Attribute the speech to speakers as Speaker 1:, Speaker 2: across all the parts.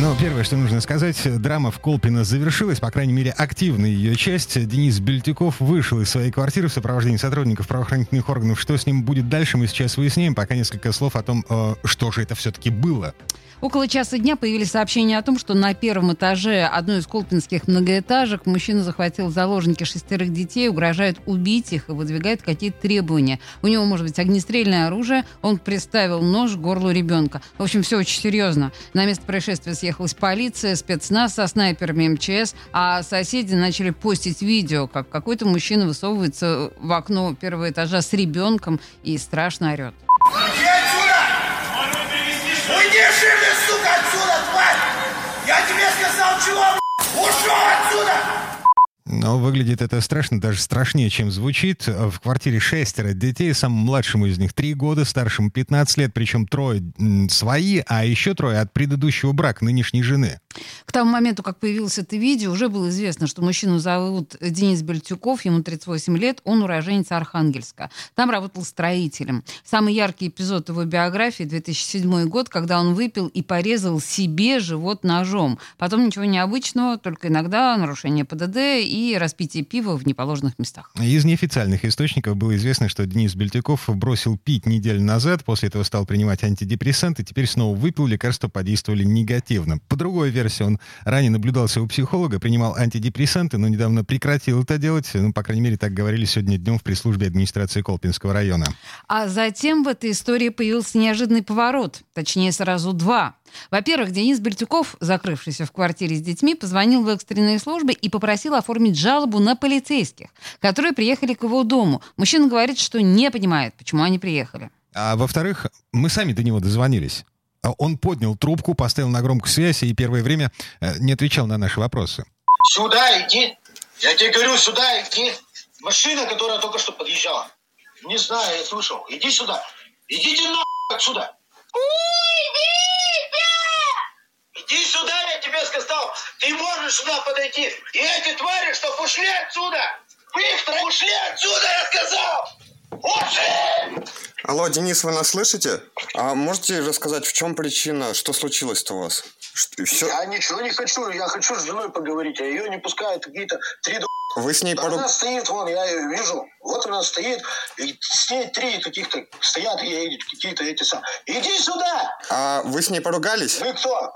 Speaker 1: Ну, первое, что нужно сказать, драма в Колпино завершилась, по крайней мере, активная ее часть. Денис Бельтюков вышел из своей квартиры в сопровождении сотрудников правоохранительных органов. Что с ним будет дальше, мы сейчас выясняем. Пока несколько слов о том, э, что же это все-таки было.
Speaker 2: Около часа дня появились сообщения о том, что на первом этаже одной из колпинских многоэтажек мужчина захватил в заложники шестерых детей, угрожает убить их и выдвигает какие-то требования. У него может быть огнестрельное оружие, он приставил нож к горлу ребенка. В общем, все очень серьезно. На место происшествия съехалась полиция, спецназ со снайперами МЧС, а соседи начали постить видео, как какой-то мужчина высовывается в окно первого этажа с ребенком и страшно орет.
Speaker 3: Уйди живо, сука, отсюда, тварь! Я тебе сказал, чего, Ушел отсюда!
Speaker 1: Но выглядит это страшно, даже страшнее, чем звучит. В квартире шестеро детей, самому младшему из них три года, старшему 15 лет, причем трое свои, а еще трое от предыдущего брака нынешней жены.
Speaker 2: К тому моменту, как появилось это видео, уже было известно, что мужчину зовут Денис Бельтюков, ему 38 лет, он уроженец Архангельска. Там работал строителем. Самый яркий эпизод его биографии 2007 год, когда он выпил и порезал себе живот ножом. Потом ничего необычного, только иногда нарушение ПДД и распитие пива в неположенных местах.
Speaker 1: Из неофициальных источников было известно, что Денис Бельтюков бросил пить неделю назад, после этого стал принимать антидепрессанты, теперь снова выпил, лекарства подействовали негативно. По другой версии, он ранее наблюдался у психолога, принимал антидепрессанты, но недавно прекратил это делать. Ну, по крайней мере, так говорили сегодня днем в пресс-службе администрации Колпинского района.
Speaker 2: А затем в этой истории появился неожиданный поворот, точнее сразу два. Во-первых, Денис Бельтюков, закрывшийся в квартире с детьми, позвонил в экстренные службы и попросил оформить жалобу на полицейских, которые приехали к его дому. Мужчина говорит, что не понимает, почему они приехали.
Speaker 1: А во-вторых, мы сами до него дозвонились. А он поднял трубку, поставил на громкую связь и первое время э, не отвечал на наши вопросы.
Speaker 3: Сюда иди. Я тебе говорю, сюда иди. Машина, которая только что подъезжала. Не знаю, я слушал. Иди сюда. Идите нахуй отсюда. Иди сюда, я тебе сказал. Ты можешь сюда подойти. И эти твари, что ушли отсюда. Быстро ушли отсюда, я сказал.
Speaker 4: Алло, Денис, вы нас слышите? А можете рассказать, в чем причина, что случилось-то у вас? Что, все...
Speaker 3: Я ничего не хочу, я хочу с женой поговорить, а ее не пускают какие-то три
Speaker 4: Вы с ней
Speaker 3: да
Speaker 4: пору...
Speaker 3: Она стоит, вон, я ее вижу. Вот она стоит, и с ней три каких-то стоят ей какие-то эти сам. Иди сюда!
Speaker 4: А вы с ней поругались?
Speaker 3: Вы кто?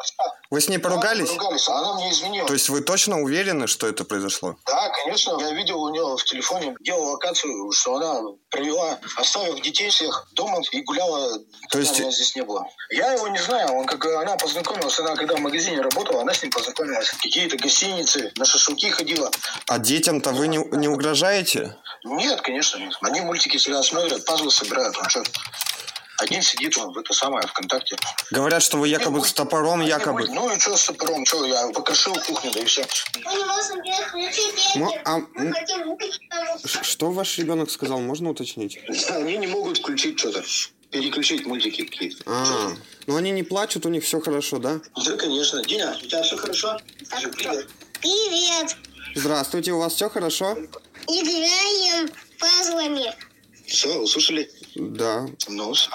Speaker 4: Вы с ней поругались?
Speaker 3: Да, поругались, а она мне изменила.
Speaker 4: То есть вы точно уверены, что это произошло?
Speaker 3: Да, конечно. Я видел у нее в телефоне, делал локацию, что она провела, оставив детей всех дома и гуляла,
Speaker 4: То есть...
Speaker 3: меня здесь не было. Я его не знаю, он как она познакомилась, она когда в магазине работала, она с ним познакомилась. Какие-то гостиницы, на шашлыки ходила.
Speaker 4: А детям-то вы не, не угрожаете?
Speaker 3: Нет, конечно, нет. Они мультики всегда смотрят, пазлы собирают. Он что, один сидит он в это самое ВКонтакте.
Speaker 4: Говорят, что вы якобы с топором,
Speaker 3: Они
Speaker 4: якобы...
Speaker 3: Ну и что с топором? Что, я покрошил кухню, да и все.
Speaker 4: Ну, а, Что ваш ребенок сказал, можно уточнить?
Speaker 3: Они не могут включить что-то. Переключить мультики какие-то.
Speaker 4: А, ну они не плачут, у них все хорошо, да?
Speaker 3: Да, конечно. Диня, у тебя все хорошо? Скажи привет.
Speaker 5: Привет.
Speaker 4: Здравствуйте, у вас все хорошо?
Speaker 5: Пазлами.
Speaker 3: Все, услышали?
Speaker 4: Да.
Speaker 3: Ну, всё.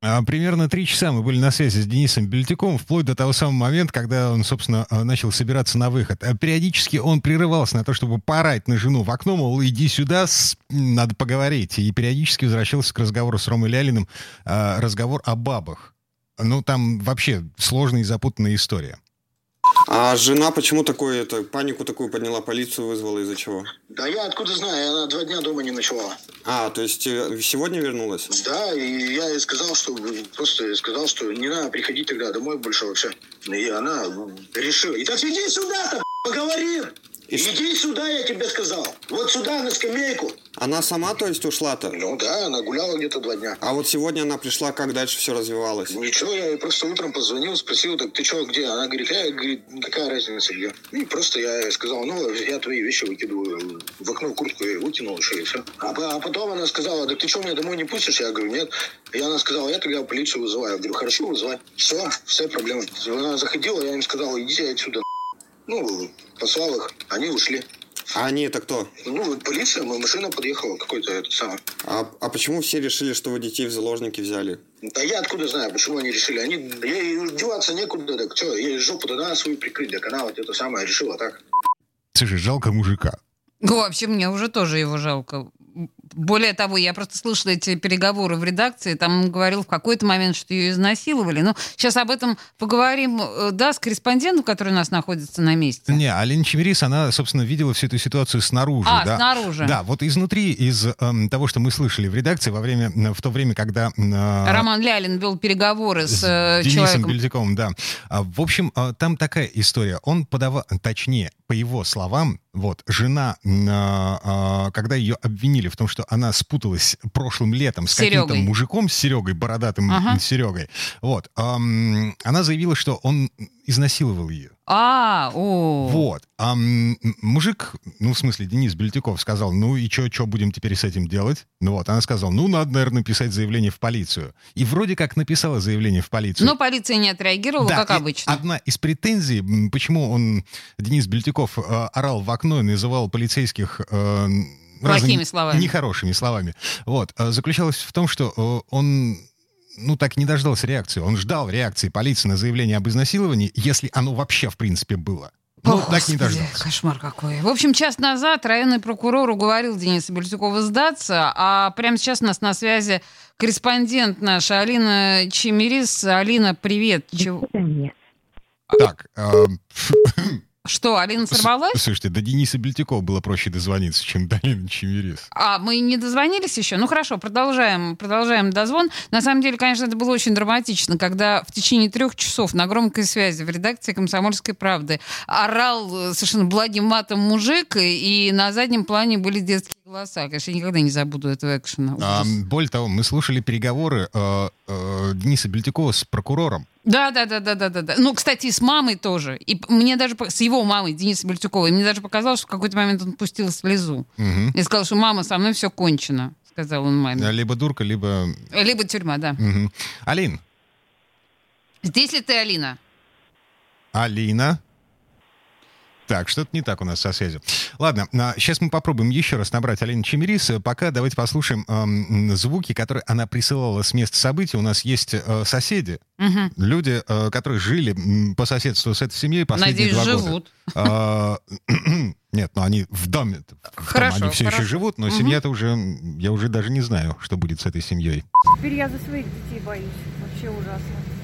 Speaker 1: А, Примерно три часа мы были на связи с Денисом Бельтюковым, вплоть до того самого момента, когда он, собственно, а, начал собираться на выход. А Периодически он прерывался на то, чтобы порать на жену в окно, мол, иди сюда, с- надо поговорить. И периодически возвращался к разговору с Ромой Лялиным, разговор о бабах. Ну, там вообще сложная и запутанная история.
Speaker 4: А жена почему такую это, панику такую подняла, полицию вызвала, из-за чего?
Speaker 3: Да я откуда знаю, она два дня дома не ночевала.
Speaker 4: А, то есть э, сегодня вернулась?
Speaker 3: Да, и я ей сказал, что просто сказал, что не надо приходить тогда домой больше вообще. И она решила. И так иди сюда-то, поговорим. Иди сюда, я тебе сказал. Вот сюда, на скамейку.
Speaker 4: Она сама, то есть, ушла-то?
Speaker 3: Ну да, она гуляла где-то два дня.
Speaker 4: А вот сегодня она пришла, как дальше все развивалось?
Speaker 3: Ничего, я ей просто утром позвонил, спросил, так ты что, где? Она говорит, я, говорит, какая разница где? И просто я сказал, ну, я твои вещи выкидываю в окно, куртку я выкинул еще и все. А, а потом она сказала, так ты что, меня домой не пустишь? Я говорю, нет. И она сказала, я тогда полицию вызываю. Я говорю, хорошо, вызывай. Все, все проблемы. Она заходила, я им сказал, идите отсюда. Ну, послал их, они ушли.
Speaker 4: А они это кто?
Speaker 3: Ну, полиция, моя машина подъехала, какой-то это самый.
Speaker 4: А, а почему все решили, что вы детей в заложники взяли?
Speaker 3: Да я откуда знаю, почему они решили? Они, ей деваться некуда, так что, ей жопу тогда свою прикрыть, так она вот это самое решила так.
Speaker 1: Слушай, жалко мужика.
Speaker 2: Ну, вообще, мне уже тоже его жалко. Более того, я просто слышала эти переговоры в редакции, там он говорил в какой-то момент, что ее изнасиловали. Ну, сейчас об этом поговорим, э, да, с корреспондентом, который у нас находится на месте.
Speaker 1: Не, Алина Чемерис, она, собственно, видела всю эту ситуацию снаружи.
Speaker 2: А,
Speaker 1: да.
Speaker 2: снаружи.
Speaker 1: Да, вот изнутри, из эм, того, что мы слышали в редакции во время, в то время, когда... э,
Speaker 2: Роман Лялин вел переговоры с,
Speaker 1: с
Speaker 2: э,
Speaker 1: Денисом
Speaker 2: человеком.
Speaker 1: Бельдяковым, да. А, В общем, а, там такая история. Он подавал, точнее, по его словам, вот, жена, а, а, когда ее обвинили в том, что она спуталась прошлым летом с каким-то мужиком, с Серегой, бородатым
Speaker 2: Ага.
Speaker 1: Серегой, вот, ам, она заявила, что он изнасиловал ее.
Speaker 2: А, о.
Speaker 1: Вот. А мужик, ну, в смысле, Денис Бельтяков сказал, ну и что, что будем теперь с этим делать? Ну вот, она сказала, ну, надо, наверное, написать заявление в полицию. И вроде как написала заявление в полицию.
Speaker 2: Но полиция не отреагировала,
Speaker 1: Да,
Speaker 2: как обычно.
Speaker 1: Одна из претензий, почему он, Денис Бельтяков, э, орал в окно и называл полицейских...
Speaker 2: Плохими словами.
Speaker 1: Нехорошими словами. Вот. э, Заключалась в том, что э, он ну, так и не дождался реакции. Он ждал реакции полиции на заявление об изнасиловании, если оно вообще, в принципе, было. Ну,
Speaker 2: О,
Speaker 1: так не
Speaker 2: Господи,
Speaker 1: дождался.
Speaker 2: Кошмар какой. В общем, час назад районный прокурор уговорил Дениса Бельтюкова сдаться, а прямо сейчас у нас на связи корреспондент наша Алина Чемерис. Алина, привет. Чего?
Speaker 1: Так, э,
Speaker 2: Что, Алина сорвалась?
Speaker 1: слушайте, до Дениса Бельтякова было проще дозвониться, чем до Лены Чемерис.
Speaker 2: А, мы не дозвонились еще? Ну хорошо, продолжаем, продолжаем дозвон. На самом деле, конечно, это было очень драматично, когда в течение трех часов на громкой связи в редакции «Комсомольской правды» орал э, совершенно благим матом мужик, и на заднем плане были детские голоса. Конечно, я никогда не забуду этого экшена.
Speaker 1: А, более того, мы слушали переговоры э, э, Дениса Бельтякова с прокурором.
Speaker 2: Да, да, да, да, да, да, да. Ну, кстати, и с мамой тоже. И мне даже с его мамой, Денисом Бельтюковой, мне даже показалось, что в какой-то момент он пустил слезу.
Speaker 1: Мгм.
Speaker 2: И сказал, что мама, со мной все кончено, сказал он маме.
Speaker 1: Либо дурка, либо...
Speaker 2: Либо тюрьма, да.
Speaker 1: Мгм. Алин,
Speaker 2: Здесь ли ты, Алина?
Speaker 1: Алина. Так, что-то не так у нас со связью. Ладно, сейчас мы попробуем еще раз набрать Алину Чемерис. Пока давайте послушаем эм, звуки, которые она присылала с места событий. У нас есть э, соседи,
Speaker 2: Мгм.
Speaker 1: люди, э, которые жили по соседству с этой семьей последние
Speaker 2: Надеюсь,
Speaker 1: два года.
Speaker 2: живут.
Speaker 1: А, Нет, ну они в доме.
Speaker 2: Хорошо,
Speaker 1: они все
Speaker 2: хорошо.
Speaker 1: еще живут, но
Speaker 2: Мгм.
Speaker 1: семья-то уже... Я уже даже не знаю, что будет с этой семьей.
Speaker 6: Теперь я за своих детей боюсь. Вообще ужасно.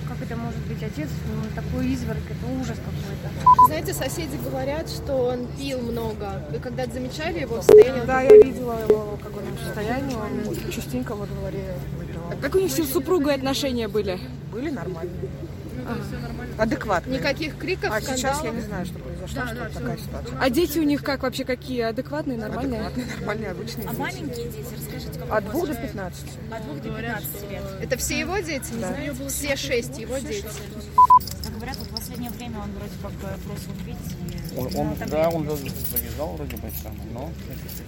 Speaker 6: Как это может быть отец? Ну, такой изверг, это ужас какой-то.
Speaker 7: Знаете, соседи говорят, что он пил много. Вы когда-то замечали его состояние?
Speaker 6: Да, я видела его в алкогольном состоянии, он частенько во дворе выпивал.
Speaker 8: Как у них с супругой отношения были?
Speaker 6: Были нормальные. Адекватные.
Speaker 7: Никаких криков,
Speaker 6: А сейчас я
Speaker 7: скандалов?
Speaker 6: не знаю, что произошло,
Speaker 7: Да,
Speaker 6: что
Speaker 7: да,
Speaker 6: такая ситуация.
Speaker 8: А дети у них как вообще какие? Адекватные, нормальные?
Speaker 6: Адекватные, нормальные, обычные
Speaker 9: А
Speaker 6: дети.
Speaker 9: маленькие дети, расскажите, как
Speaker 6: От двух до 15.
Speaker 9: От двух до 15 лет.
Speaker 7: Это все его дети?
Speaker 6: Да.
Speaker 7: Все шесть его дети.
Speaker 9: Как говорят, вот в последнее время он вроде как э, бросил пить. и
Speaker 10: Он, он- да, он за- завязал вроде бы сам, но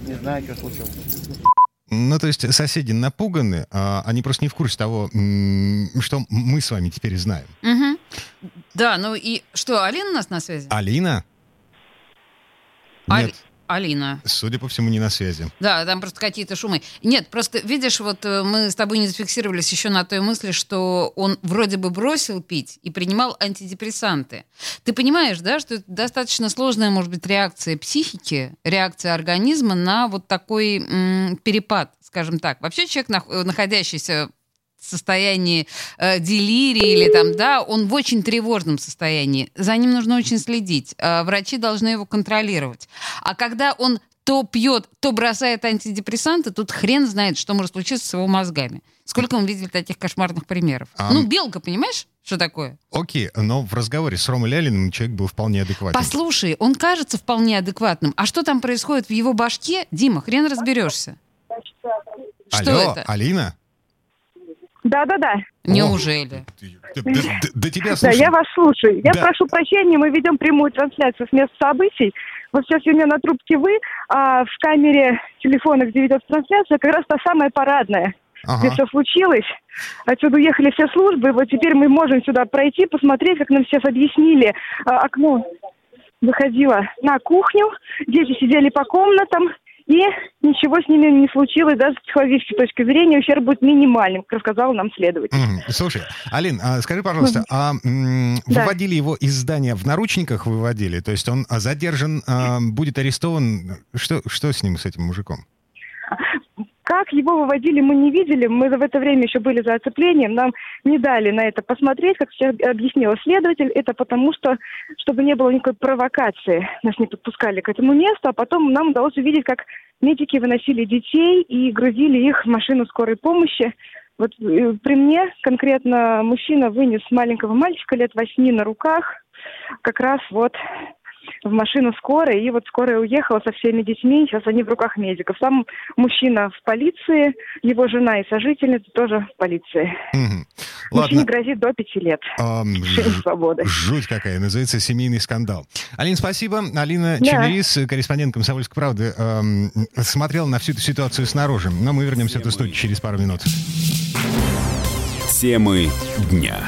Speaker 10: не знаю, что случилось.
Speaker 1: Ну, то есть соседи напуганы, а они просто не в курсе того, что мы с вами теперь знаем.
Speaker 2: Мгм. Да, ну и что, Алина у нас на связи?
Speaker 1: Алина?
Speaker 2: Али-
Speaker 1: Нет,
Speaker 2: Алина.
Speaker 1: судя по всему, не на связи.
Speaker 2: Да, там просто какие-то шумы. Нет, просто видишь, вот э, мы с тобой не зафиксировались еще на той мысли, что он вроде бы бросил пить и принимал антидепрессанты. Ты понимаешь, да, что это достаточно сложная, может быть, реакция психики, реакция организма на вот такой м, перепад, скажем так. Вообще человек, нах- находящийся состоянии э, делирии или там, да, он в очень тревожном состоянии. За ним нужно очень следить. Э, врачи должны его контролировать. А когда он то пьет, то бросает антидепрессанты, тут хрен знает, что может случиться с его мозгами. Сколько он видел таких кошмарных примеров.
Speaker 1: А-
Speaker 2: Ну, белка, понимаешь? Что такое?
Speaker 1: Окей, но в разговоре с Ромой Лялиным человек был вполне адекватен.
Speaker 2: Послушай, он кажется вполне адекватным. А что там происходит в его башке? Дима, хрен разберешься. Что
Speaker 1: Алло,
Speaker 2: это?
Speaker 1: Алина?
Speaker 11: Да-да-да.
Speaker 2: Неужели?
Speaker 1: До тебя
Speaker 11: Да, я вас слушаю. Я
Speaker 1: Да.
Speaker 11: прошу прощения, мы ведем прямую трансляцию с места событий. Вот сейчас у меня на трубке вы, а в камере телефона, где ведется трансляция, как раз та самая парадная,
Speaker 1: Ага.
Speaker 11: где все случилось. Отсюда уехали все службы, вот теперь мы можем сюда пройти, посмотреть, как нам сейчас объяснили. А, окно выходило на кухню, дети сидели по комнатам, и ничего с ними не случилось, даже с психологической точки зрения ущерб будет минимальным, как рассказал нам следователь.
Speaker 1: Мгм. Слушай, Алин, а скажи, пожалуйста, а м,
Speaker 11: Да.
Speaker 1: выводили его из здания в наручниках выводили? То есть он а, задержан, а, будет арестован? Что, что с ним, с этим мужиком?
Speaker 11: Как его выводили, мы не видели. Мы в это время еще были за оцеплением. Нам не дали на это посмотреть, как сейчас объяснила следователь. Это потому что, чтобы не было никакой провокации, нас не подпускали к этому месту. А потом нам удалось увидеть, как медики выносили детей и грузили их в машину скорой помощи. Вот э, при мне конкретно мужчина вынес маленького мальчика лет восьми на руках, как раз вот в машину скорой, и вот скорая уехала со всеми детьми, сейчас они в руках медиков. Сам мужчина в полиции, его жена и сожительница тоже в полиции.
Speaker 1: Мгм.
Speaker 11: Мужчине грозит до пяти лет.
Speaker 1: Ж-
Speaker 11: свободы.
Speaker 1: Жуть какая, называется «Семейный скандал». Алина, спасибо. Алина
Speaker 11: Да.
Speaker 1: Чемерис, корреспондент «Комсомольской правды», ам, смотрела на всю эту ситуацию снаружи. Но мы вернемся в эту студию через пару минут.
Speaker 12: Темы дня.